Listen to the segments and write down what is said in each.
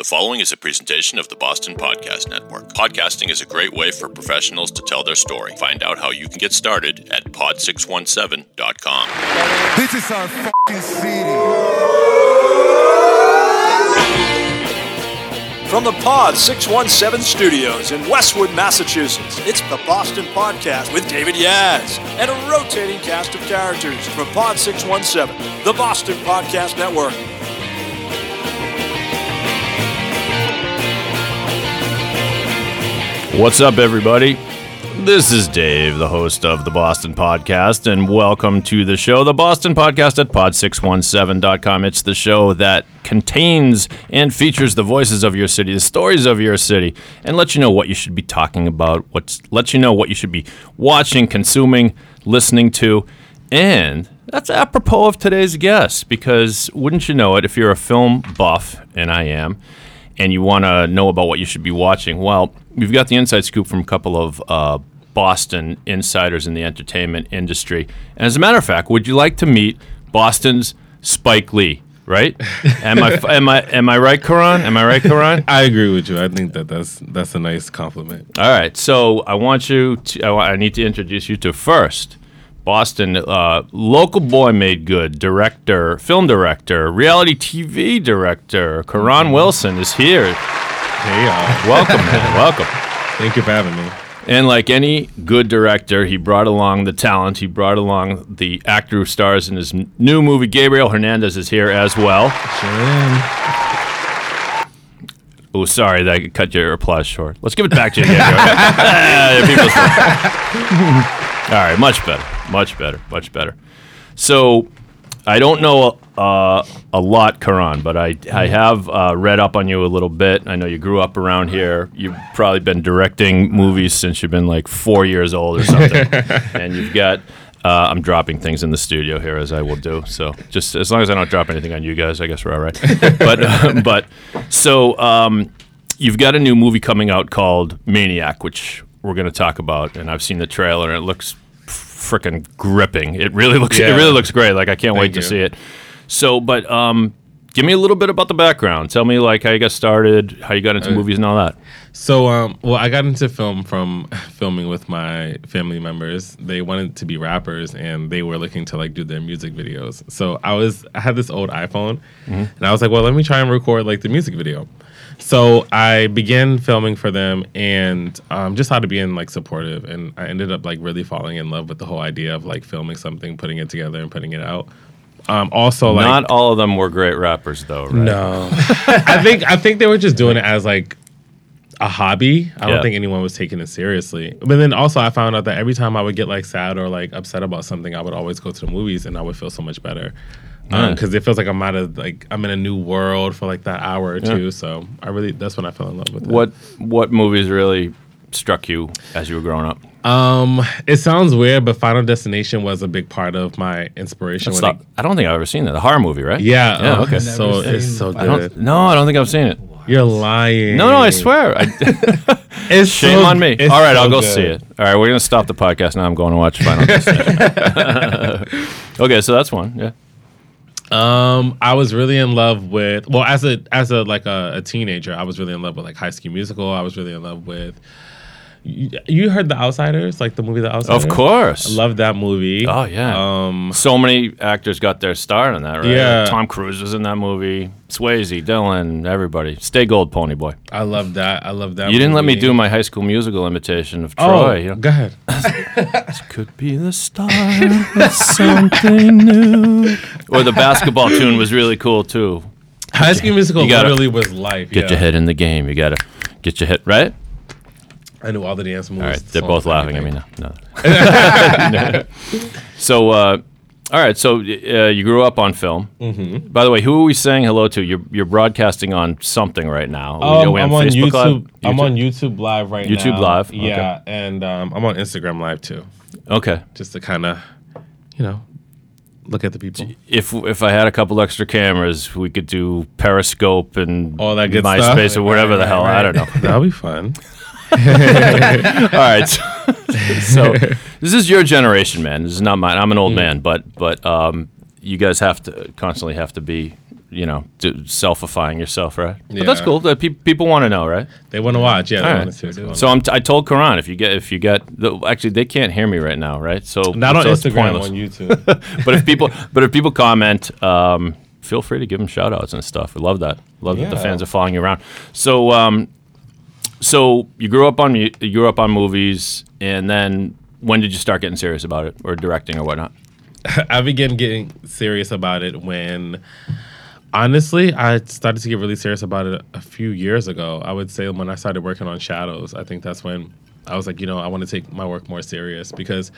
The following is a presentation of the Boston Podcast Network. Podcasting is a great way for professionals to tell their story. Find out how you can get started at pod617.com. This is our fucking city. From the Pod 617 studios in Westwood, Massachusetts, it's the Boston Podcast with David Yaz and a rotating cast of characters from Pod 617, the Boston Podcast Network. What's up, everybody? This is Dave, the host of the Boston Podcast, and welcome to the show, the Boston Podcast at pod617.com. It's the show that contains and features the voices of your city, the stories of your city, and lets you know what you should be talking about, what's lets you know what you should be watching, consuming, listening to, and that's apropos of today's guest, because wouldn't you know it, if you're a film buff, and I am, and you want to know about what you should be watching, well, we've got the inside scoop from a couple of uh, Boston insiders in the entertainment industry. And as a matter of fact, would you like to meet Boston's Spike Lee? Right? am I am I am I right, Ka'Ron? Am I right, Ka'Ron? I agree with you. I think that that's that's a nice compliment. All right. So I want you to. I, I need to introduce you to first. Boston, uh, local boy made good director, film director, reality TV director. Ka'Ron Wilson is here. Hey, y'all. Welcome, man. Welcome. Thank you for having me. And like any good director, he brought along the talent. He brought along the actor who stars in his n- new movie. Gabriel Hernandez is here as well. Sure am. Oh, sorry, that I cut your applause short. Let's give it back to you, Gabriel. All right, much better, much better, much better. So, I don't know uh, a lot, Ka'Ron, but I, I have uh, read up on you a little bit. I know you grew up around here. You've probably been directing movies since you've been like four years old or something. and you've got, uh, I'm dropping things in the studio here as I will do. So just as long as I don't drop anything on you guys, I guess we're all right. but, uh, but so um, you've got a new movie coming out called Maniac, which we're going to talk about. And I've seen the trailer and it looks freaking gripping. It really looks, it really looks great. Like I can't wait Thank to see it. So, but um, give me a little bit about the background. Tell me like how you got started, how you got into movies and all that. So, um, well, I got into film from filming with my family members. They wanted to be rappers, and they were looking to like do their music videos. So I was, I had this old iPhone, and I was like, well, let me try and record like the music video. So I began filming for them, and um, just how to be in like supportive. And I ended up like really falling in love with the whole idea of like filming something, putting it together, and putting it out. Um, also, like Not all of them were great rappers, though, right? no, I think I think they were just doing it as like a hobby. I Yeah. don't think anyone was taking it seriously. But then also, I found out that every time I would get like sad or like upset about something, I would always go to the movies, and I would feel so much better. Nice. Because it feels like I'm out of like I'm in a new world for like that hour or Yeah. two. So I really that's when I fell in love with it. What what movies really struck you as you were growing up? Um, it sounds weird, but Final Destination was a big part of my inspiration. That's when not, I don't think I've ever seen that. A horror movie, right? yeah, Yeah, oh, okay. So it's seen so I don't. good. No, I don't think I've seen it. You're lying. No, no, I swear. I, It's shame so- on me. it's All right, so I'll go good. see it. All right, we're gonna stop the podcast now. I'm going to watch Final Destination. okay, so that's one. Yeah. Um, I was really in love with well, as a as a like a, a teenager, I was really in love with like High School Musical. I was really in love with. You, you heard The Outsiders, like the movie The Outsiders. Of course. I love that movie. Oh yeah. Um, so many actors got their start on that, right? Yeah. Tom Cruise was in that movie. Swayze, Dylan, everybody. Stay gold, Pony Boy. I love that. I love that. You didn't let me do my High School Musical imitation of Oh, Troy. You know? go ahead. Could be the start of something new. Or the basketball tune was really cool too. High School Musical gotta- literally was life. Get yeah. your head in the game. You gotta get your head right. I knew all the dance moves. All right, they're both laughing at me now. No. so, uh, all right. So uh, you grew up on film. Mm-hmm. By the way, who are we saying hello to? You're you're broadcasting on something right now. We- Um, are we I'm on Facebook YouTube. Live? I'm on YouTube Live right now. YouTube Live, okay. Yeah, and um, I'm on Instagram Live too, Okay. just to kind of, you know, look at the people. If if I had a couple extra cameras, we could do Periscope and All that good MySpace stuff? or whatever the Right, hell. right, I don't know. That'll be fun. All right. So, this is your generation, man. This is not mine. I'm an Mm. old man, but but um, you guys have to constantly have to be you know, selfifying yourself, right? yeah. But that's cool. That pe- people want to know, right? They want to watch. Yeah, they right. to see what's going So. I'm t- I told Ka'Ron if you get if you get the, actually they can't hear me right now, right? So Not on so Instagram, on YouTube. but if people but if people comment, um, feel free to give them shout outs and stuff. I love that. Love that the fans are following you around. So um, so you grew up on you grew up on movies, and then when did you start getting serious about it or directing or whatnot? I began getting serious about it when, honestly, I started to get really serious about it a few years ago. I would say when I started working on Shadows, I think that's when I was like, you know, I want to take my work more serious because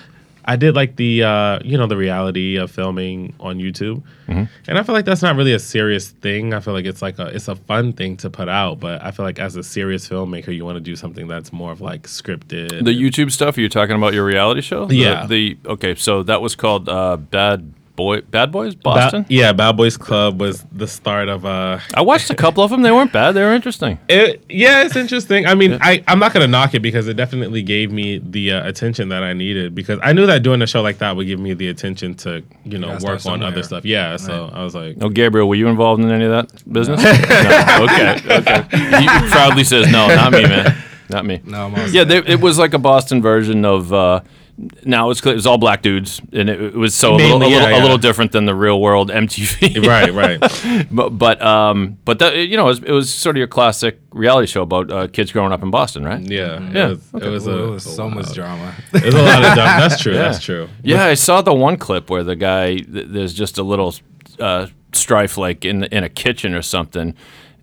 I did like the, uh, you know, the reality of filming on YouTube, and I feel like that's not really a serious thing. I feel like it's like a, it's a fun thing to put out, but I feel like as a serious filmmaker, you want to do something that's more of like scripted. The YouTube stuff? Are you talking about your reality show? The- Yeah. The, okay, so that was called uh, Bad Boy Bad Boys Ba- Boston. yeah, Bad Boys Club was the start of uh I watched a couple of them. They weren't bad. They were interesting. It, yeah, it's interesting. I mean, I, I'm not gonna knock it because it definitely gave me the uh, attention that I needed because I knew that doing a show like that would give me the attention to you know gotta work on somewhere. other stuff. Yeah, so I was like, Oh, Gabriel, were you involved in any of that business? No. Okay, okay. He proudly says, "No, not me, man, not me." No, I'm Yeah, they, it was like a Boston version of. Uh, now it's clear, it was all black dudes, and it, it was so a little, a, little, yeah, a little different than the real world MTV. right, right. but but um, but that, you know, it was, it was sort of your classic reality show about uh, kids growing up in Boston, right? Yeah, Yeah, It was, it was, Ooh, a, it was so much drama. it was a lot of dumb. That's true. That's true. Yeah, I saw the one clip where the guy th- there's just a little uh, strife like in in a kitchen or something,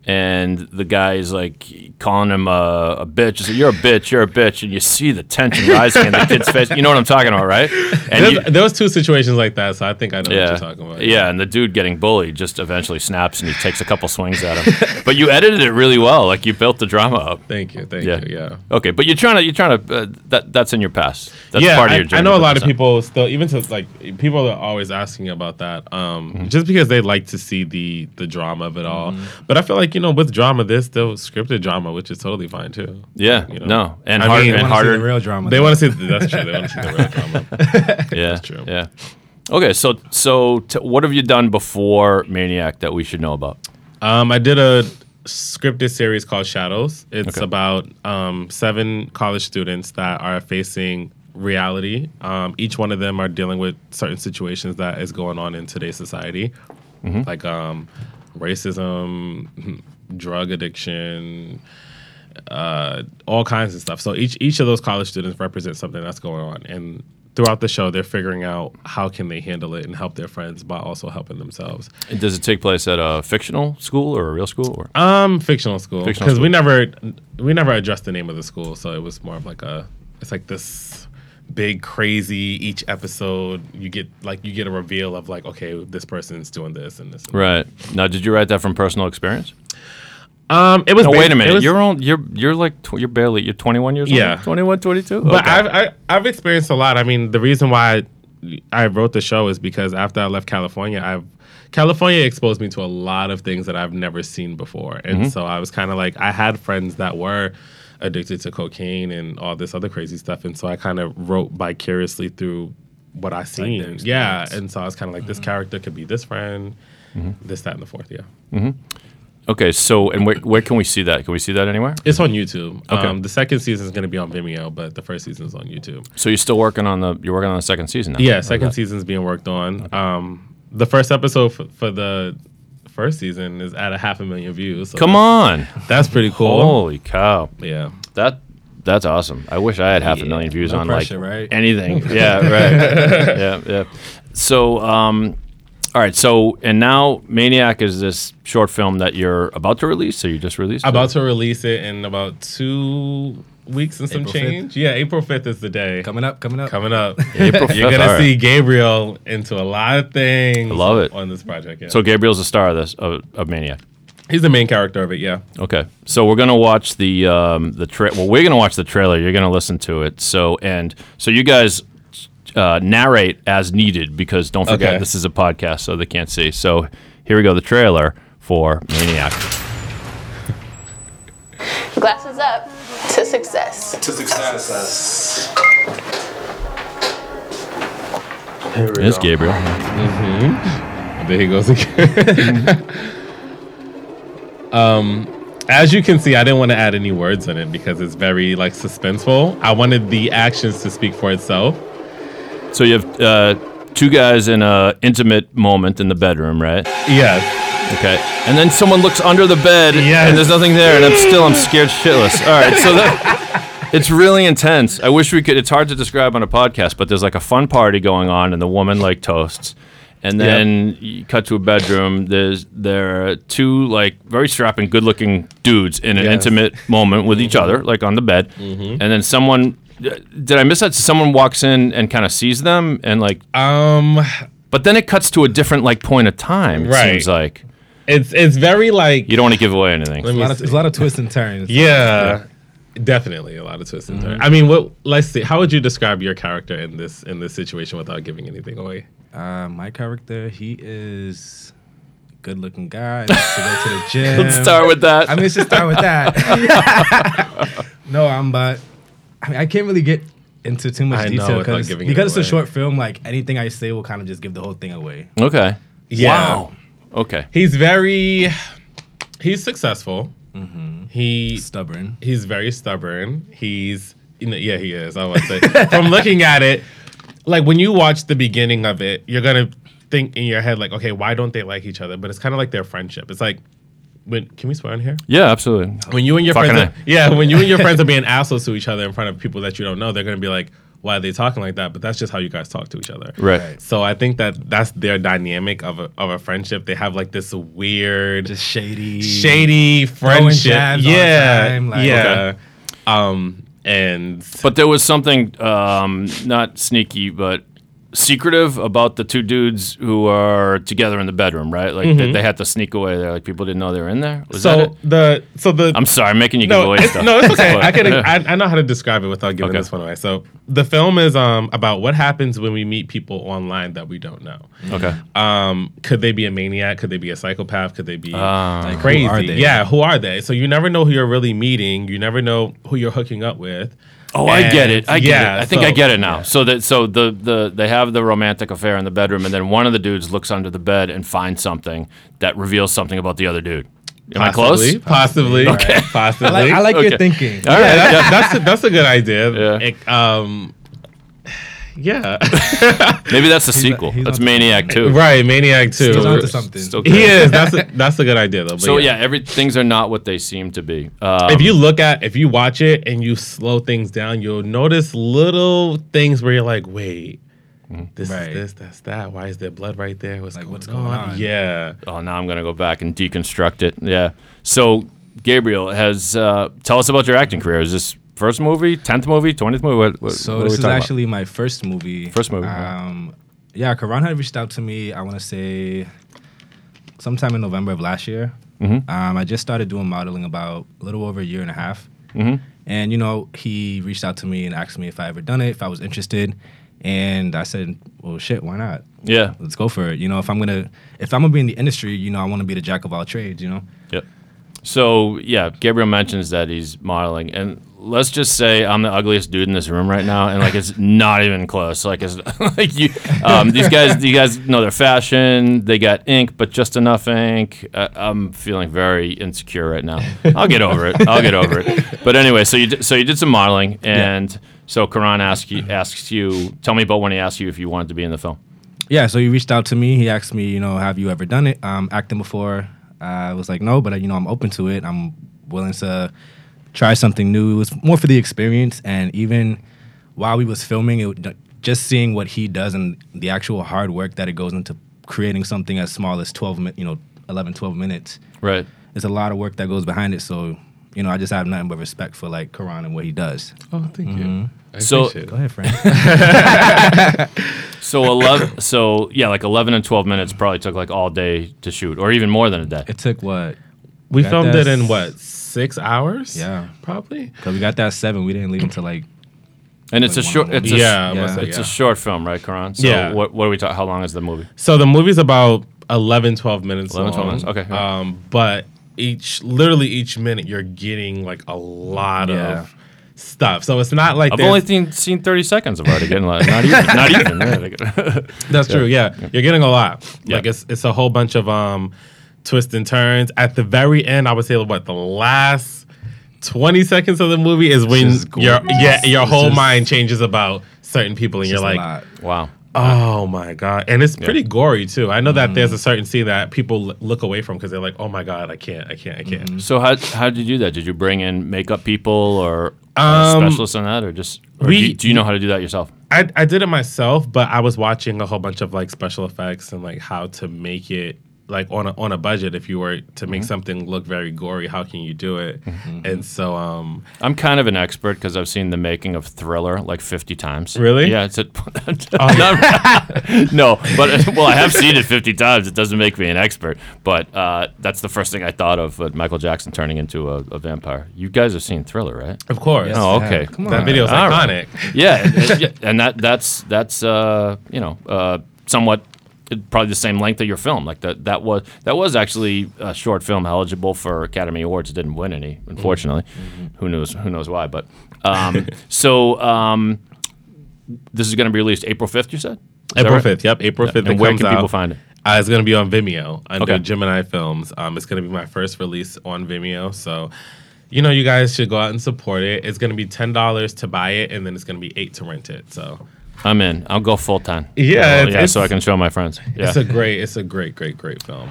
and the guy's like calling him a, a bitch. Like, "You're a bitch. You're a bitch," and you see the tension rising in the kid's face. You know what I'm talking about, right? And There's- you- there was two situations like that, so I think I know what you're talking about. yeah, and the dude getting bullied just eventually snaps and he takes a couple swings at him. but you edited it really well. Like you built the drama up. Thank you. Thank Yeah. you. Yeah. Okay, but you're trying to you're trying to uh, that that's in your past. That's yeah, part of I, your journey. I know a lot of 100%. people still, even to like people are always asking about that, um, Mm-hmm. just because they like to see the the drama of it all. Mm-hmm. But I feel like you know, with drama, there's still scripted drama, which is totally fine too. Yeah, you know. no, and I hard mean, and I see harder. the real drama. They want to see that's true. They want to see the real drama. Yeah, true. Yeah. Okay, so so t- what have you done before Maniac that we should know about? Um, I did a scripted series called Shadows. It's Okay. about um, seven college students that are facing reality. Um, each one of them are dealing with certain situations that is going on in today's society, like um, racism, drug addiction, uh, all kinds of stuff. So each each of those college students represents something that's going on, and throughout the show, they're figuring out how can they handle it and help their friends, but also helping themselves. Does it take place at a fictional school or a real school? Or? Um, fictional school because we never we never addressed the name of the school, so it was more of like a it's like this big crazy each episode you get like you get a reveal of like okay this person's doing this and this and Right now, did you write that from personal experience? um it was No, ba- wait a minute. was- You're on. You're you're like tw- you're barely. You're 21 years Yeah. old. 21, 22. But Okay. I've I, I've experienced a lot. I mean, the reason why I wrote the show is because after I left California, I've California exposed me to a lot of things that I've never seen before, and Mm-hmm. so I was kind of like I had friends that were addicted to cocaine and all this other crazy stuff, and so I kind of wrote vicariously through what I seen. their yeah, experience. and so I was kind of like, this character could be this friend, Mm-hmm. this, that, and the fourth. Yeah. okay. So and where where can we see that? Can we see that anywhere? It's on YouTube. Okay. Um, the second season is going to be on Vimeo, but the first season is on YouTube. So you're still working on the. You're working on the second season now. Yeah, second that- season's being worked on. Um, the first episode for, for the first season is at a half a million views. So Come on! that's pretty cool. Holy cow! Yeah, That that's awesome. I wish I had half a million views no on pressure, like right? anything. yeah, right. yeah, yeah. So, um, all right. So, and now Maniac is this short film that you're about to release. So you just released. it? about to release it in about two weeks and some April 5th? change. Yeah, April fifth is the day. Coming up, coming up. Coming up. April 5th. You're gonna all right. see Gabriel into a lot of things. I love it. on this project. Yeah. So Gabriel's the star of this of, of Maniac. he's the main character of it. Yeah. Okay, so we're gonna watch the um, the tra- Well, we're gonna watch the trailer. You're gonna listen to it. So and so you guys uh, narrate as needed because don't forget Okay. this is a podcast, so they can't see. So here we go. The trailer for Maniac. Glasses up to success. To success. There's Gabriel. There he goes again. Um, as you can see, I didn't want to add any words in it because it's very like suspenseful. I wanted the actions to speak for itself. So you have uh, two guys in a intimate moment in the bedroom, right? Yes. Okay. And then someone looks under the bed Yes. and there's nothing there, and I'm still I'm scared shitless. All right. So that it's really intense. I wish we could. It's hard to describe on a podcast, but there's like a fun party going on, and the woman like toasts. And then you cut to a bedroom. There's there are two like very strapping, good-looking dudes in an Yes. intimate moment with each other, like on the bed. And then someone, did I miss that? Someone walks in and kind of sees them, and like, Um, but then it cuts to a different like point of time. It Right. seems like it's it's very like you don't want to give away anything. Let A lot, of, there's a lot of twists and turns. Yeah, definitely a lot of twists and turns. I mean, what? Let's see. How would you describe your character in this in this situation without giving anything away? Uh, my character, he is a good looking guy. Likes to go to the gym. Let's start with that. I mean, let's just start with that. no, I'm but I mean, I can't really get into too much I detail without because it because it's a short film. Like anything I say will kind of just give the whole thing away. okay. Yeah. Wow. Okay. He's very he's successful. Mm-hmm. He Stubborn. he's very stubborn. He's you know, yeah, he is. I would say from looking at it, like when you watch the beginning of it, you're gonna think in your head like, okay, why don't they like each other? But it's kind of like their friendship. It's like when can we swear on here? Yeah, absolutely. When you and your Fucking friends, are, yeah, when you and your friends are being assholes to each other in front of people that you don't know, they're gonna be like, why are they talking like that? But that's just how you guys talk to each other, Right. So I think that that's their dynamic of a of a friendship. They have like this weird, Just shady. shady friendship. jabs all the yeah, time, like- yeah. Um, and But there was something um, not sneaky, but secretive about the two dudes who are together in the bedroom, right? Like they, they had to sneak away there. Like people didn't know they were in there. Was that so it? the so the I'm sorry, I'm making you give away it's, stuff. no, it's okay. I can I, I know how to describe it without giving Okay. this one away. So the film is um about what happens when we meet people online that we don't know. okay. Um, could they be a maniac? Could they be a psychopath? Could they be Ah. Like, who crazy? are they? Yeah, who are they? So you never know who you're really meeting. You never know who you're hooking up with. Oh, I get it. I get yeah, it. I think so- I get it now. So that so the the they have the romantic affair in the bedroom, and then one of the dudes looks under the bed and finds something that reveals something about the other dude. Am I close? Possibly, Possibly. Okay. Possibly. I like, I like Okay. your thinking. All right. yeah, that- yeah. that's a, that's a good idea. Yeah. It, um, yeah. Maybe that's the sequel. he's that's Maniac too. right, Maniac too. He's onto something. Still He is. That's a, that's a good idea though. But So yeah, every things are not what they seem to be. Um, if you look at if you watch it and you slow things down, you'll notice little things where you're like, wait, this Right. is this, that's that. Why is there blood right there? What's Like, going what's on? going on? Yeah. oh, now I'm gonna go back and deconstruct it. Yeah. So Gabriel has uh, tell us about your acting career. Is this first movie, tenth movie, twentieth movie? What, what, So what this is talking about? actually my first movie. First movie, yeah. Um, yeah, Ka'Ron had reached out to me. I want to say sometime in November of last year. Mm-hmm. Um, I just started doing modeling about a little over a year and a half. Mm-hmm. And you know, he reached out to me and asked me if I ever done it, if I was interested, and I said, "Well, shit, why not? Yeah. Let's go for it." You know, if I'm gonna if I'm gonna be in the industry, you know, I want to be the jack of all trades. You know. Yep. So yeah, Gabriel mentions that he's modeling, and let's just say I'm the ugliest dude in this room right now, and like it's not even close. Like it's like you, um, these guys, you guys know their fashion. They got ink, but just enough ink. Uh, I'm feeling very insecure right now. I'll get over it. I'll get over it. But anyway, so you did, so you did some modeling, and so Ka'Ron asks you asks you. Tell me about when he asked you if you wanted to be in the film. Yeah, so he reached out to me. He asked me, you know, have you ever done it, um, acting before? I was like, no, but you know, I'm open to it. I'm willing to try something new. It was more for the experience, and even while we was filming, it just seeing what he does and the actual hard work that it goes into creating something as small as 12 you know, 11, 12 minutes. Right. There's a lot of work that goes behind it. So, you know, I just have nothing but respect for like Ka'Ron and what he does. Oh, thank you. Mm-hmm. I So- appreciate it. Go ahead, Frank. So eleven. so yeah, like eleven and twelve minutes probably took like all day to shoot, or even more than a day. it took what? We Got filmed it in what six hours? Yeah. probably. Because we got that seven. We didn't leave until like And it's a short. It's a, Yeah, yeah. say, It's yeah. a short film, right, Ka'Ron? So Yeah. What, what are we talking? How long is the movie? So the movie's about 11, 12 minutes 11, 12 minutes, okay. Um, but each, literally each minute, you're getting like a lot Yeah. of stuff. So it's not like I've only seen, seen thirty seconds of already getting like not even not even. Yeah, That's true. Yeah, you're getting a lot. Yeah. Like it's it's a whole bunch of um twists and turns. At the very end, I would say what the last twenty seconds of the movie is when is your yeah your whole just- mind changes about certain people, and you're like. Wow. Oh my god! And it's pretty gory too. I know that there's a certain scene that people l- look away from because they're like, "Oh my god, I can't, I can't, I can't." So how how did you do that? Did you bring in makeup people or Um, specialists on that, or just or we- do, you, do you know how to do that yourself? I I did it myself, but I was watching a whole bunch of like special effects and like how to make it like on a on a budget. If you were to make something look very gory, how can you do it? And so, um, I'm kind of an expert because I've seen the making of Thriller like 50 times. Really? Yeah, it's a, Not- no, but well, I have seen it 50 times. It doesn't make me an expert, but uh, that's the first thing I thought of with Michael Jackson turning into a, a vampire. You guys have seen Thriller, right? of course, Oh, Yeah, okay. Come that on. video is All right. iconic. Yeah, and, and- yeah, and that that's that's uh, you know uh, somewhat probably the same length of your film. Like that that was that was actually a short film eligible for Academy Awards. It didn't win any, unfortunately. Who knows who knows why? But um, so um, this is going to be released April fifth. You said Is April right? fifth. Yep, April fifth. And where can people find it? Uh, it's going to be on Vimeo under Okay. Gemini Films. Um, it's going to be my first release on Vimeo. So, you know, you guys should go out and support it. It's going to be ten dollars to buy it, and then it's going to be eight to rent it. So, I'm in. I'll go full time. Yeah, Well, yeah, so I can show my friends. Yeah. it's a great, it's a great, great, great film.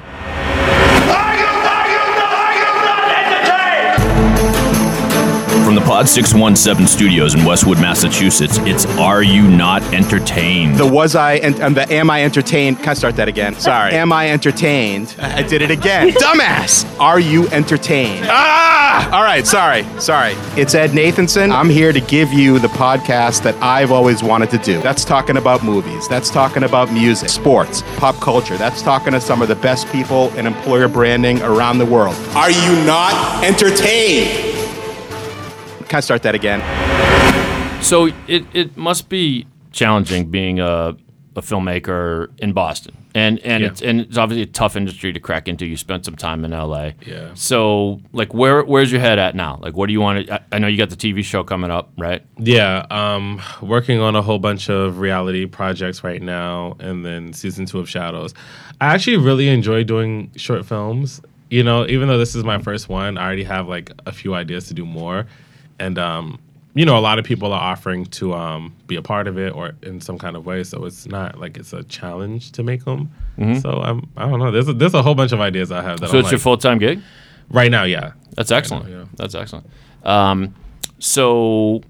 From the Pod 617 studios in Westwood, Massachusetts, it's Are You Not Entertained? The was I and, and the am I entertained? Can I start that again? Sorry. Am I entertained? I did it again. Dumbass. Are you entertained? Ah! All right. Sorry. Sorry. It's Ed Nathanson. I'm here to give you the podcast that I've always wanted to do. That's talking about movies. That's talking about music, sports, pop culture. That's talking to some of the best people in employer branding around the world. Are you not entertained? Can I start that again? So it, it must be challenging being a, a filmmaker in Boston, and and Yeah. it's and it's obviously a tough industry to crack into. You spent some time in L.A. Yeah. So like, where where's your head at now? Like, what do you want to? I, I know you got the TV show coming up, right? Yeah, um, working on a whole bunch of reality projects right now, and then season two of Shadows. I actually really enjoy doing short films. You know, even though this is my first one, I already have like a few ideas to do more, and um, you know, a lot of people are offering to um, be a part of it or in some kind of way. So it's not like it's a challenge to make them. So I'm, I don't know. There's a, there's a whole bunch of ideas I have that Mm-hmm. So I'm it's your full time gig. right now. Yeah, That's excellent. yeah. That's excellent. Um, so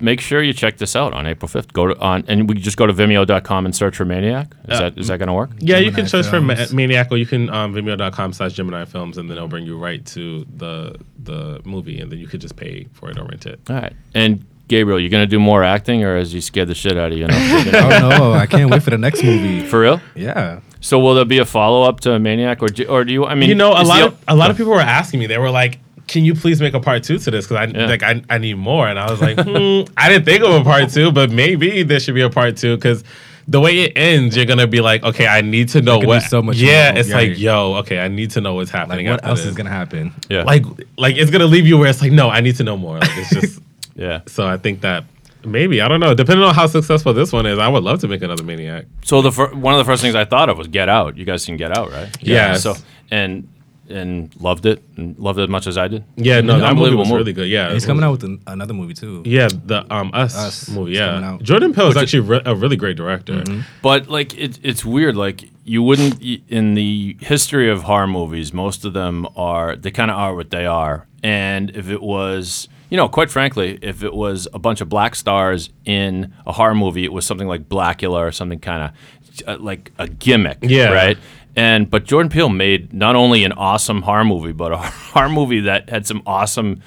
make sure you check this out on April fifth. Go to on and we just go to Vimeo.com and search for Maniac. Is Uh, that is that going to work? Yeah, you can search for Maniac or you can um, Vimeo.com slash Gemini Films and then it'll bring you right to the the movie and then you could just pay for it or rent it. All right. And Gabriel, you're going to do more acting, or is he scared the shit out of you? Now? Oh no, I can't wait for the next movie. For real? Yeah. So will there be a follow up to Maniac, or do, or do you? I mean, You know, a lot the- of a lot of people were asking me. They were like, "Can you please make a part two to this?" Because I Yeah. like I, I need more, and I was like, hmm, I didn't think of a part two, but maybe there should be a part two because. The way it ends, you're gonna be like, okay, I need to know what. so much yeah, more. it's Yeah, like, yo, okay, I need to know what's Like happening. what else this. is gonna happen? yeah, like like it's gonna leave you where it's like no i need to know more like it's just yeah. so i think that maybe i don't know depending on how successful this one is i would love to make another maniac So the fir- one of the first things I thought of was Get Out. You guys seen Get Out, right? Yes. So and and loved it, and loved it as much as I did. yeah no An that movie was movie. really good yeah He's coming out with an, another movie too. yeah the um us, Us movie yeah out. jordan peele is actually re- a really great director But like it, it's weird. Like you wouldn't in the history of horror movies, most of them are they kind of are what they are. And if it was, you know, quite frankly, if it was a bunch of black stars in a horror movie, it was something like Blackula or something kind of uh, like a gimmick, Yeah. right? And but Jordan Peele made not only an awesome horror movie, but a horror movie that had some awesome,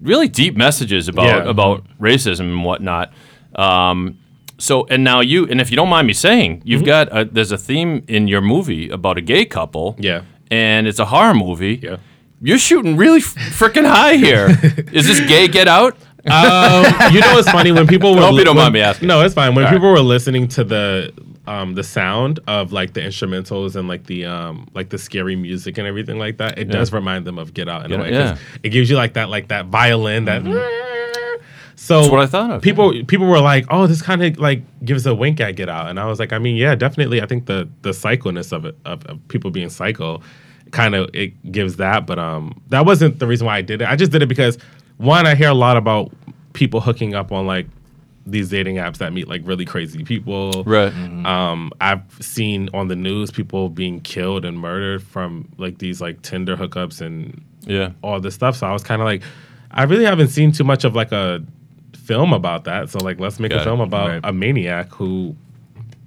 really deep messages about Yeah. about racism and whatnot. Um, so and now you and if you don't mind me saying, you've got a, there's a theme in your movie about a gay couple. Yeah. and it's a horror movie. Yeah. you're shooting really freaking high here. Is this gay? Get out. um, you know what's funny when people were hope you don't when- mind me asking. no it's fine when All people were listening to the um the sound of like the instrumentals and like the um like the scary music and everything like that it does remind them of get out in Get a Out, way 'cause yeah. it gives you like that like that violin that so That's what I thought of, people people were like oh this kind of like gives a wink at get out and i was like i mean yeah definitely i think the the psychoness of it of, of people being psycho kind of it gives that. But um, that wasn't the reason why I did it. I just did it because one, I hear a lot about people hooking up on like these dating apps that meet like really crazy people. Right. Um, I've seen on the news people being killed and murdered from like these like Tinder hookups and Yeah. all this stuff. So I was kind of like, I really haven't seen too much of like a film about that. So like, let's make Got a it. film about Right. a maniac who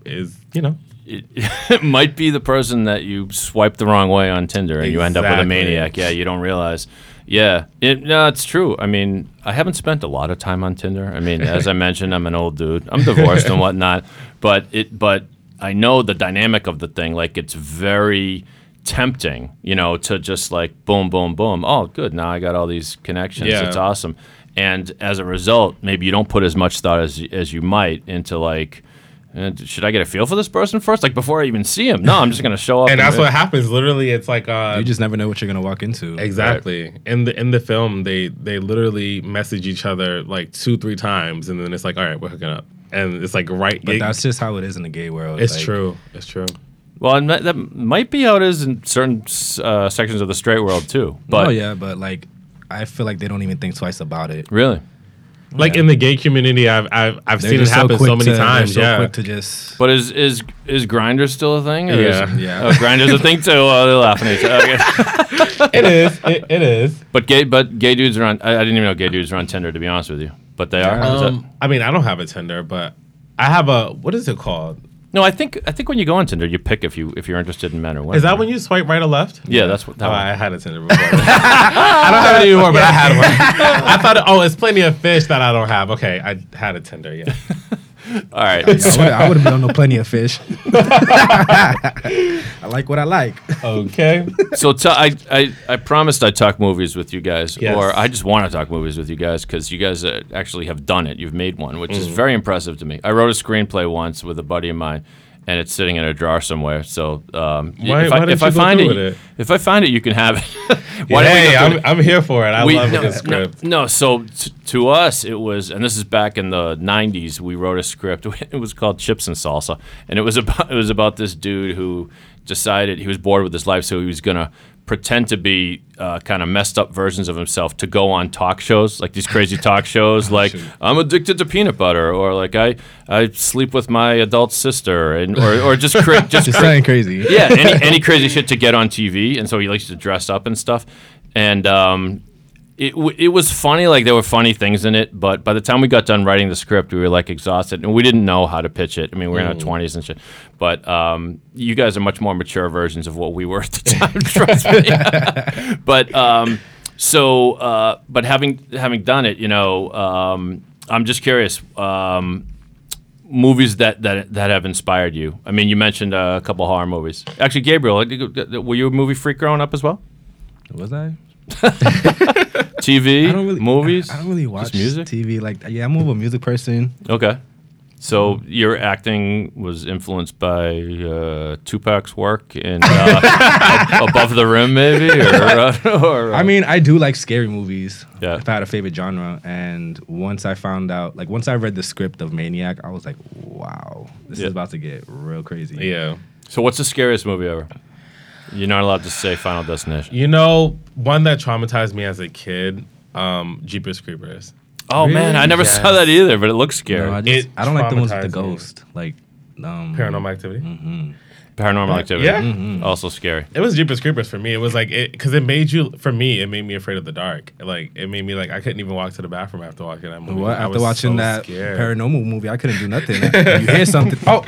is, you know, It, it might be the person that you swipe the wrong way on Tinder and you end up with a maniac. Yeah, you don't realize. Yeah, it, no, it's true. I mean, I haven't spent a lot of time on Tinder. I mean, as I mentioned, I'm an old dude. I'm divorced and whatnot, but it, but I know the dynamic of the thing. Like, it's very tempting, you know, to just like boom, boom, boom. Oh, good. Now I got all these connections. Yeah. It's awesome. And as a result, maybe you don't put as much thought as as you might into like. Uh, should I get a feel for this person first? Like before I even see him? No, I'm just gonna show up. and that's what happens. Literally, it's like uh, You just never know what you're gonna walk into. exactly in the in the film they they literally message each other like two three times, and then it's like, all right, we're hooking up, and it's like right. But it- that's just how it is in the gay world. it's Like, true. It's true. Well, and that, that might be how it is in certain uh, sections of the straight world too. But oh yeah, but like, I feel like they don't even think twice about it. really, Like in the gay community, I've I've, I've They're seen it happen so, quick many to, times. So yeah, quick to just. but is is is Grindr still a thing? Or is- Yeah. Yeah. Oh, Grindr's a thing too. Oh, they're laughing at each other. Okay. it is. It, it is. But gay, but gay dudes are on. I, I didn't even know gay dudes are on Tinder. To be honest with you, but they are. Um, I mean, I don't have a Tinder, but I have a what is it called? No, I think I think when you go on Tinder, you pick if you if you're interested in men or women. Is that when you swipe right or left? Yeah, that's what. That Oh, one. I had a Tinder before. I don't have it anymore, but I had one. I thought, oh, it's plenty of fish that I don't have. Okay, I had a Tinder. Yeah. All right. I would- I would have been on no plenty of fish. I like what I like. Okay. so t- I, I I promised I'd talk movies with you guys, Yes. or I just want to talk movies with you guys because you guys uh, actually have done it. You've made one, which Mm. is very impressive to me. I wrote a screenplay once with a buddy of mine, and it's sitting in a drawer somewhere. So um, Why- if why I, if I find it, it? if I find it, you can have it. Why hey, I'm? I'm here for it. I We- love no, a good no, script. No, so t- to us it was, and this is back in the '90s. We wrote a script. It was called Chips and Salsa, and it was about it was about this dude who decided he was bored with his life, so he was gonna pretend to be uh, kind of messed up versions of himself to go on talk shows, like these crazy talk shows, like I'm addicted to peanut butter, or like I I sleep with my adult sister, and or or just cra- just Just cra- saying crazy. yeah, any, any crazy shit to get on TV, and so he likes to dress up and stuff. And um, it w- it was funny, like there were funny things in it, but by the time we got done writing the script, we were like exhausted, and we didn't know how to pitch it. I mean, we were in our twenties and shit. But um, you guys are much more mature versions of what we were at the time. trust me. but um, so, uh, but having having done it, you know, um, I'm just curious. Um, movies that, that that have inspired you. I mean, you mentioned uh, a couple horror movies. Actually, Gabriel, were you a movie freak growing up as well? Was I? TV, I don't really movies, I don't really watch music? TV. Like, yeah, I'm more of a music person. Okay. So your acting was influenced by uh, Tupac's work and uh, Above the Rim, maybe, or, uh, or uh, I mean, I do like scary movies. Yeah. If I had a favorite genre, and once I found out, like, once I read the script of Maniac, I was like, wow, this Yeah. is about to get real crazy. Yeah. So what's the scariest movie ever? You're not allowed to say Final Destination. You know, one that traumatized me as a kid, um, Jeepers Creepers. Oh man, I never Yes. saw that either, but it looks scary. No, I, just, It I don't like the ones with the traumatized me. ghost. Like, um, Paranormal Activity. Paranormal Activity. Yeah. Also scary. It was Jeepers Creepers for me. It was like it because it made you for me. It made me afraid of the dark. Like it made me like I couldn't even walk to the bathroom after watching that movie. What? I After watching so that scared. paranormal movie, I couldn't do nothing. you hear something? Oh,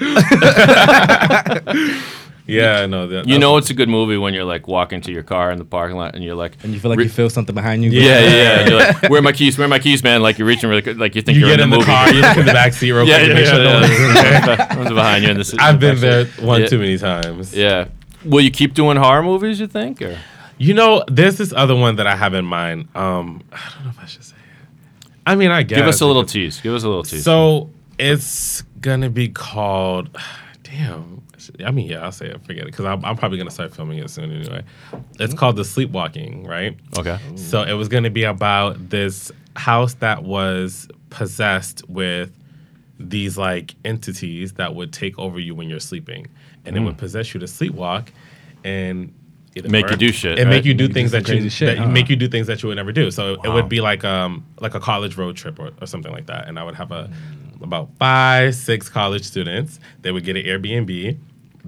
Yeah, no. That, You know it's a good movie when you're like walking to your car in the parking lot and you're like, and you feel like Re- you feel something behind you. yeah, yeah, yeah. And you're like, where are my keys? Where are my keys, man? Like you're reaching really good, like you think You are get in the, movie. car, you look in the back seat real yeah, quick yeah, to make yeah, sure no yeah. one's One's behind you in the seat. I've been there one Yeah. too many times. Yeah. Will you keep doing horror movies? You think? Or You know, there's this other one that I have in mind. Um, I don't know if I should say it. I mean, I guess. give us a little tease. Give us a little tease. So it's gonna be called. Damn. I mean, yeah, I'll say it. Forget it, because I'm, I'm probably gonna start filming it soon anyway. It's called The Sleepwalking, right? okay. So it was gonna be about this house that was possessed with these like entities that would take over you when you're sleeping, and it would possess you to sleepwalk, and either Make you do shit, It right? make you do Make you things do that you shit, that huh? make you do things that you would never do. So it would be like um like a college road trip or, or something like that. And I would have a about five six college students. They would get an Airbnb.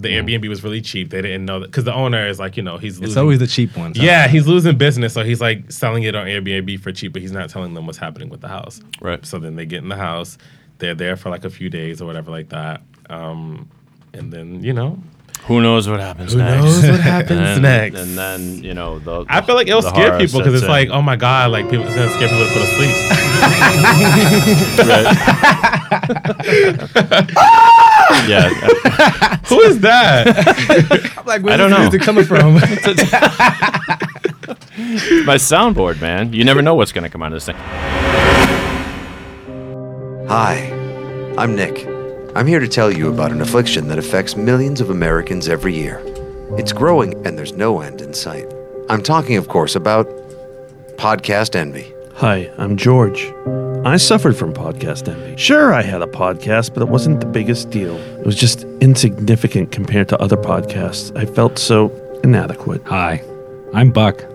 The Airbnb was really cheap. They didn't know that because the owner is like you know he's It's always the cheap ones. huh? yeah, he's losing business, so he's like selling it on Airbnb for cheap, but he's not telling them what's happening with the house. Right. So then they get in the house, they're there for like a few days or whatever like that, um, and then you know, Who knows what happens Who next? knows what happens and, next? And then you know the. I feel like it'll scare people because it's in. like, oh my god, like people, it's gonna scare people to go to sleep. yeah, Who is that? I'm like, where's I don't this know. music coming from? my soundboard, man. You never know what's gonna come out of this thing. Hi, I'm Nick. I'm here to tell you about an affliction that affects millions of Americans every year. It's growing and there's no end in sight. I'm talking, of course, about podcast envy. Hi, I'm George. I suffered from podcast envy. Sure, I had a podcast, but it wasn't the biggest deal. It was just insignificant compared to other podcasts. I felt so inadequate. Hi, I'm Buck.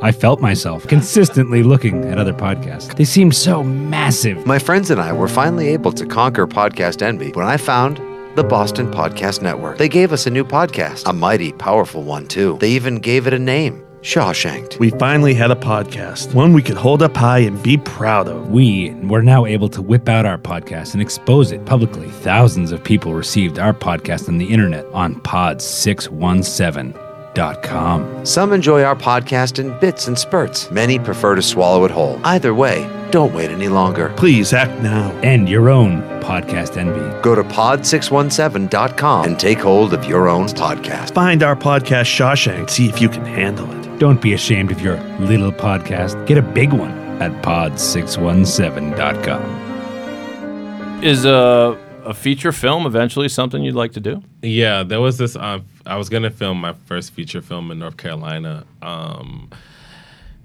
I felt myself consistently looking at other podcasts. They seemed so massive. My friends and I were finally able to conquer podcast envy when I found the Boston Podcast Network. They gave us a new podcast, a mighty powerful one, too. They even gave it a name Shawshanked. We finally had a podcast, one we could hold up high and be proud of. We were now able to whip out our podcast and expose it publicly. Thousands of people received our podcast on the internet on pod617.com. Some enjoy our podcast in bits and spurts. Many prefer to swallow it whole. Either way, don't wait any longer. Please act now. And your own podcast envy. Go to pod617.com and take hold of your own podcast. Find our podcast Shawshank. See if you can handle it. Don't be ashamed of your little podcast. Get a big one at pod617.com. Is a a feature film eventually something you'd like to do? Yeah, there was this. Uh, I was gonna film my first feature film in North Carolina. Um,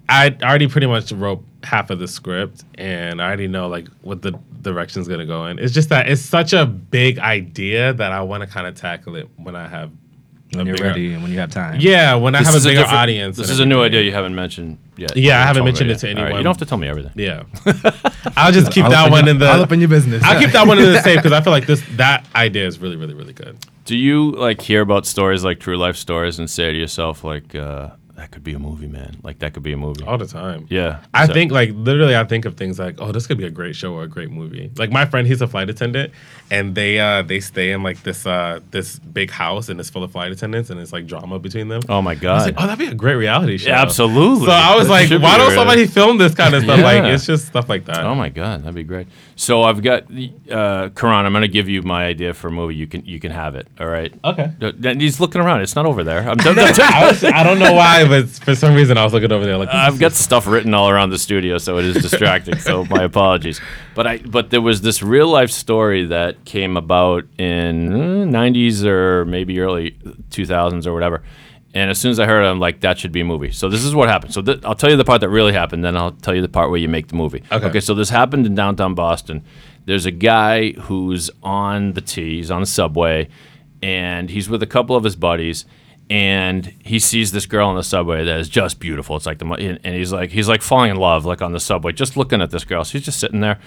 I already pretty much wrote half of the script, and I already know like what the direction's gonna go in. It's just that it's such a big idea that I want to kind of tackle it when I have when you're bigger- ready and when you have time. Yeah, when I This have a is bigger different- audience. This and is a new everything. idea you haven't mentioned yet. Yeah, I haven't haven't told me mentioned it yet. to All right, anyone. You don't have to tell me everything. Yeah, I'll just keep All that up one your- in the. all up in your business. I'll keep that one in the safe because I feel like this that idea is really, really, really good. Do you like hear about stories like true life stories and say to yourself like uh, that could be a movie, man? Like that could be a movie. all the time. Yeah, I So- think like literally, I think of things like, oh, this could be a great show or a great movie. Like my friend, he's a flight attendant, and they uh they stay in like this uh this big house and it's full of flight attendants and it's like drama between them. Oh my god. like, oh, that'd be a great reality show. Yeah, absolutely. So I was That like, why don't somebody film this kind of stuff? Like it's just stuff like that. Oh my god, that'd be great. So I've got uh, Ka'Ron. I'm going to give you my idea for a movie. You can you can have it. All right. Okay. He's looking around. It's not over there. I'm, I, was, I don't know why, but for some reason I was looking over there like I've got stuff written all around the studio, so it is distracting. so my apologies. But I but there was this real life story that came about in uh, 90s or maybe early 2000s or whatever. And as soon as I heard it, I'm like, that should be a movie. So this is what happened. So th- I'll tell you the part that really happened, then I'll tell you the part where you make the movie. Okay. Okay. So this happened in downtown Boston. There's a guy who's on the T. He's on the subway, and he's with a couple of his buddies and he sees this girl on the subway that is just beautiful. It's like the and he's like he's like falling in love like on the subway, just looking at this girl. She's just sitting there,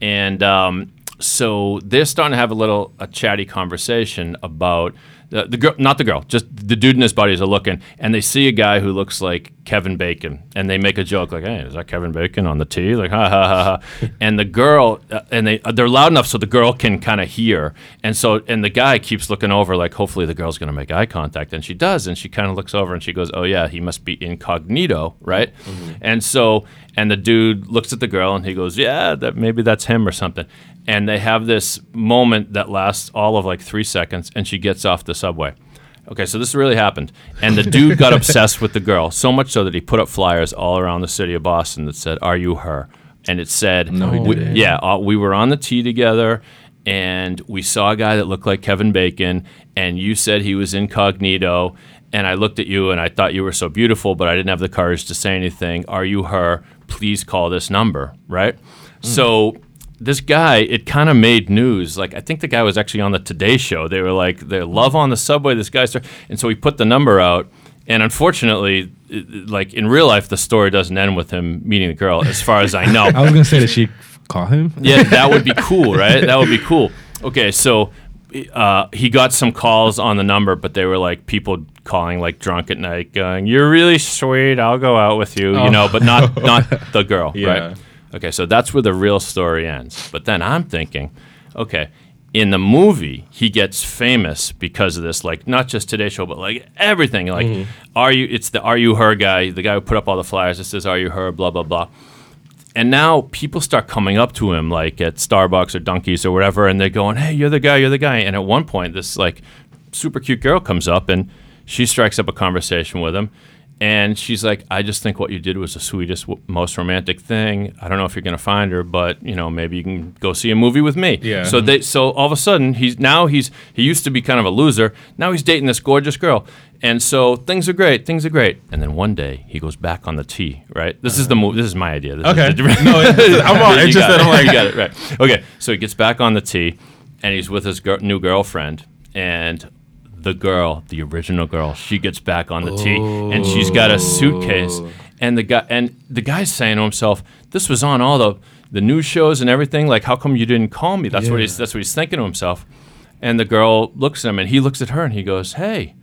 and um, so they're starting to have a little a chatty conversation about Uh, the, the girl, not the girl, just the dude and his buddies are looking, and they see a guy who looks like Kevin Bacon, and they make a joke like, "Hey, is that Kevin Bacon on the T?" Like, ha ha ha ha. and the girl, uh, and they uh, they're loud enough so the girl can kind of hear, and so and the guy keeps looking over like, hopefully the girl's gonna make eye contact, and she does, and she kind of looks over and she goes, "Oh yeah, he must be incognito, right?" Mm-hmm. And so and the dude looks at the girl and he goes, "Yeah, that maybe that's him or something." And they have this moment that lasts all of like three seconds, and she gets off the subway. Okay, so this really happened, and the dude got obsessed with the girl so much so that he put up flyers all around the city of Boston that said, "Are you her?" And it said, No, we- "Yeah, uh, we were on the T together." And we saw a guy that looked like Kevin Bacon, and you said he was incognito. And I looked at you and I thought you were so beautiful, but I didn't have the courage to say anything. Are you her? Please call this number, right? So this guy, it kind of made news. Like I think the guy was actually on the Today Show. They were like, "Their love on the subway." This guy started, and so he put the number out, And unfortunately, like in real life, the story doesn't end with him meeting the girl, as far as I know. I was gonna say that she call him. Yeah, that would be cool, right? That would be cool. Okay, so uh, he got some calls on the number, but they were like people calling like drunk at night, going, "You're really sweet. I'll go out with you," you know, but not not the girl, Yeah. right? Okay, so that's where the real story ends. But then I'm thinking, okay, in the movie, he gets famous because of this, like not just Today Show, but like everything. Like, are you? It's the Are You Her guy, the guy who put up all the flyers that says Are You Her, blah blah blah and now people start coming up to him like at Starbucks or Dunkies or whatever, and they're going, "Hey, you're the guy, you're the guy." And at one point, this like super cute girl comes up and she strikes up a conversation with him, and she's like, "I just think what you did was the sweetest, w- most romantic thing. I don't know if you're gonna find her, but you know, maybe you can go see a movie with me." Yeah. So they, so all of a sudden, he's now he's he used to be kind of a loser. Now he's dating this gorgeous girl. And so things are great, things are great. And then one day he goes back on the T, right? This is the move. This is my idea. This is Okay. the- No, I'm all You got interested. it. I'm like- you got it right. Okay, so he gets back on the T, and he's with his gir- new girlfriend, and the girl, the original girl, she gets back on the T, and she's got a suitcase, and the guy and the guy's saying to himself, "This was on all the the news shows and everything. Like, how come you didn't call me?" That's what he's that's what he's thinking to himself. And the girl looks at him, and he looks at her, and he goes, "Hey."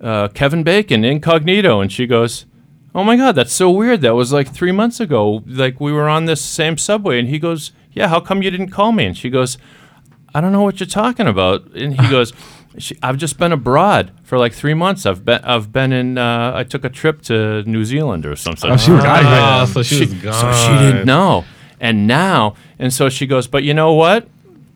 uh, Kevin Bacon, incognito. And she goes, Oh my God, that's so weird. That was like three months ago. Like we were on this same subway. And he goes, Yeah, how come you didn't call me? And she goes, I don't know what you're talking about. And he goes, she, I've just been abroad for like three months. I've been, I've been in, uh, I took a trip to New Zealand or something. Oh, she was out of Oh, so she, was gone. So she didn't know. And now, and so she goes, but you know what?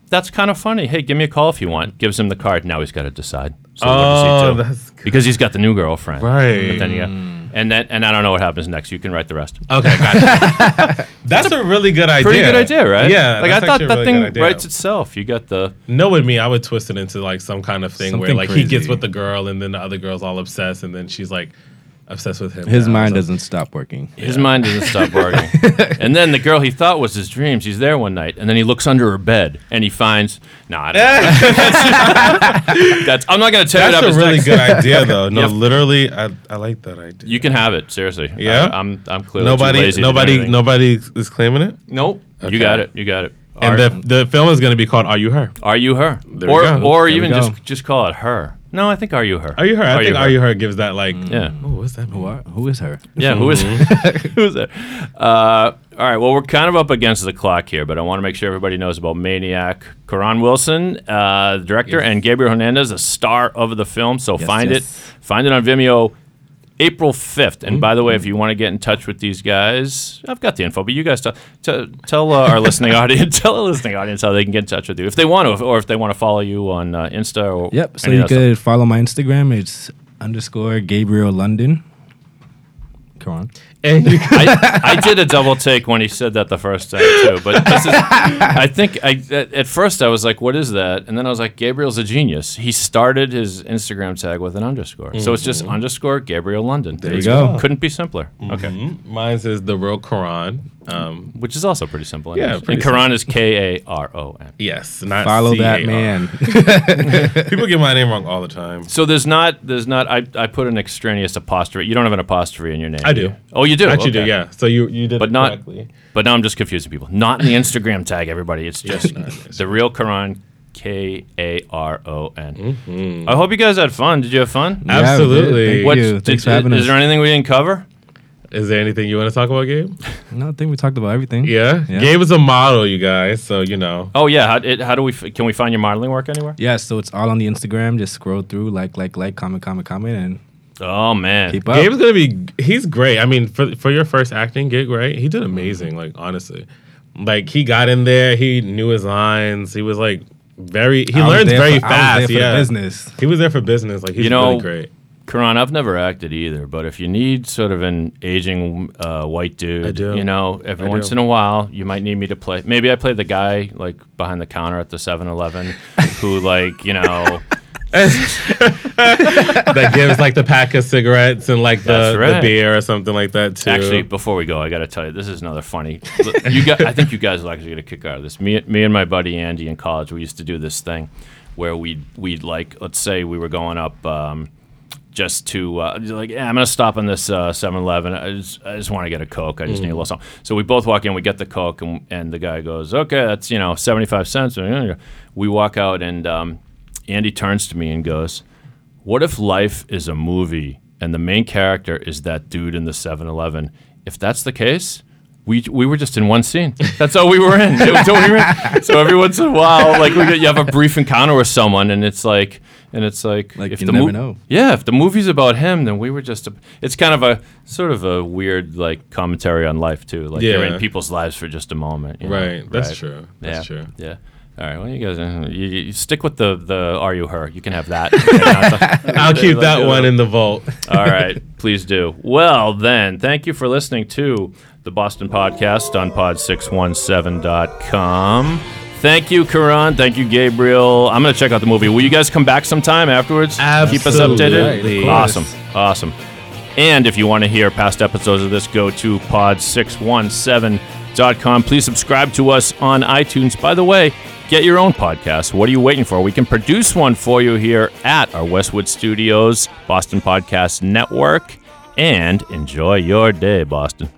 That's kind of funny. Hey, give me a call if you want. Gives him the card. Now he's got to decide. So what does he Oh, that's good. because he's got the new girlfriend. Right. But then you got, and then and I don't know what happens next. You can write the rest. Okay, gotcha. that's a really good idea. Pretty good idea, right? Yeah, Like I thought that really thing writes itself. You got the No, with me, I would twist it into like some kind of thing where Something like he gets with the girl and then the other girl's all obsessed and then she's like obsessed with him. His now, mind so- doesn't stop working. his mind doesn't stop working. and then the girl he thought was his dreams. she's there one night, and then he looks under her bed and he finds. No, I don't know. That's, I'm not going to tell you That's a really next. good idea, though. No, Yeah. literally, I, I like that idea. You can have it seriously. Yeah? I, am I'm clearly too nobody, lazy nobody, anything. nobody is claiming it. Nope. Okay. You got it. You got it. And Are, the the film is going to be called "Are You Her?" are you her? There or go. or even just just call it her. No, I think are you her? Are You Her? I think "Are You Her" gives that like. Yeah. Oh, what's that? Mean? Who, are, who is her? Yeah, who is who is that? Uh, all right, well, we're kind of up against the clock here, but I want to make sure everybody knows about Maniac. Ka'Ron Wilson, uh, the director, and Gabriel Hernandez, a star of the film. So find yes. it, find it on Vimeo, April fifth. And by the way, if Mm-hmm. you want to get in touch with these guys, I've got the info, but you guys tell tell, tell uh, our listening audience, tell our listening audience how they can get in touch with you if they want to, or if they want to follow you on uh, Insta or Yep. So you could follow my Instagram. It's underscore Gabriel London. Come on. And you I, I did a double take when he said that the first time too. But this is, I think I at, at first I was like, "What is that?" And then I was like, "Gabriel's a genius. He started his Instagram tag with an underscore, so it's just underscore Gabriel London. There you go. Couldn't be simpler. Okay, Mine says the real Karon. Um, which is also pretty simple. Yeah, and pretty Karon is K A R O N. yes, not Follow that man. People get my name wrong all the time. So there's not there's not I, I put an extraneous apostrophe. You don't have an apostrophe in your name. I do. do. you? Oh, you do. I actually do. Yeah. So you you did but it not. correctly. But now I'm just confusing people. Not in the Instagram tag, everybody. It's just not in Instagram. the real Karon, K A R O N. Mm-hmm. I hope you guys had fun. Did you have fun? Yeah. Absolutely. Thank What- you. did- Thanks for having is us. there anything we didn't cover? Is there anything you want to talk about, Gabe? No, I think we talked about everything. Yeah. Yeah. Gabe is a model, you guys. So you know. Oh yeah. How, it, how do we? f- Can we find your modeling work anywhere? Yeah, so it's all on the Instagram. Just scroll through, like, like, like, comment, comment, comment, and Oh man. keep up. Gabe's gonna be. He's great. I mean, for for your first acting gig, right? He did amazing. Like honestly, like he got in there. He knew his lines. He was like very. He I learns very for- I was fast. there for the yeah, business. He was there for business. Like he's You know- really great. Ka'Ron, I've never acted either, but if you need sort of an aging uh, white dude, I do. you know, every I once do. in a while, you might need me to play. Maybe I play the guy like behind the counter at the 7-Eleven who like, you know, that gives like the pack of cigarettes and like the, That's the beer or something like that too. Actually, before we go, I got to tell you, this is another funny. you got, I think you guys will actually get a kick out of this. Me, me and my buddy Andy in college, we used to do this thing where we we'd like, let's say we were going up um, just to uh, like, yeah, I'm gonna stop in this uh, 7-Eleven. I just, I just want to get a Coke. I just need a little something. So we both walk in, we get the Coke, and, and the guy goes, "Okay, that's you know 75 cents." We walk out, and um, Andy turns to me and goes, "What if life is a movie and the main character is that dude in the 7-Eleven? If that's the case." We, we were just in one scene. That's all we were in. It was all we were in. So every once in a while, like we get, you have a brief encounter with someone, and it's like, and it's like, Like, if you the never mo- know. yeah, if the movie's about him, then we were just. A, it's kind of a sort of a weird like commentary on life too. Like you're in people's lives for just a moment. you know? Right, that's true. That's yeah. true. Yeah. All right. Well, you guys, uh, you, you stick with the the are you her? You can have that. I'll keep that one in the vault. All right, please do. Well, then, thank you for listening to the Boston Podcast on pod617.com. Thank you, Ka'Ron. Thank you, Gabriel. I'm going to check out the movie. Will you guys come back sometime afterwards? Absolutely. Keep us updated? Absolutely. Awesome. Awesome. And if you want to hear past episodes of this, go to pod617.com podcast.com. Please subscribe to us on iTunes. By the way, get your own podcast. What are you waiting for? We can produce one for you here at our Westwood Studios, Boston Podcast Network. And enjoy your day, Boston.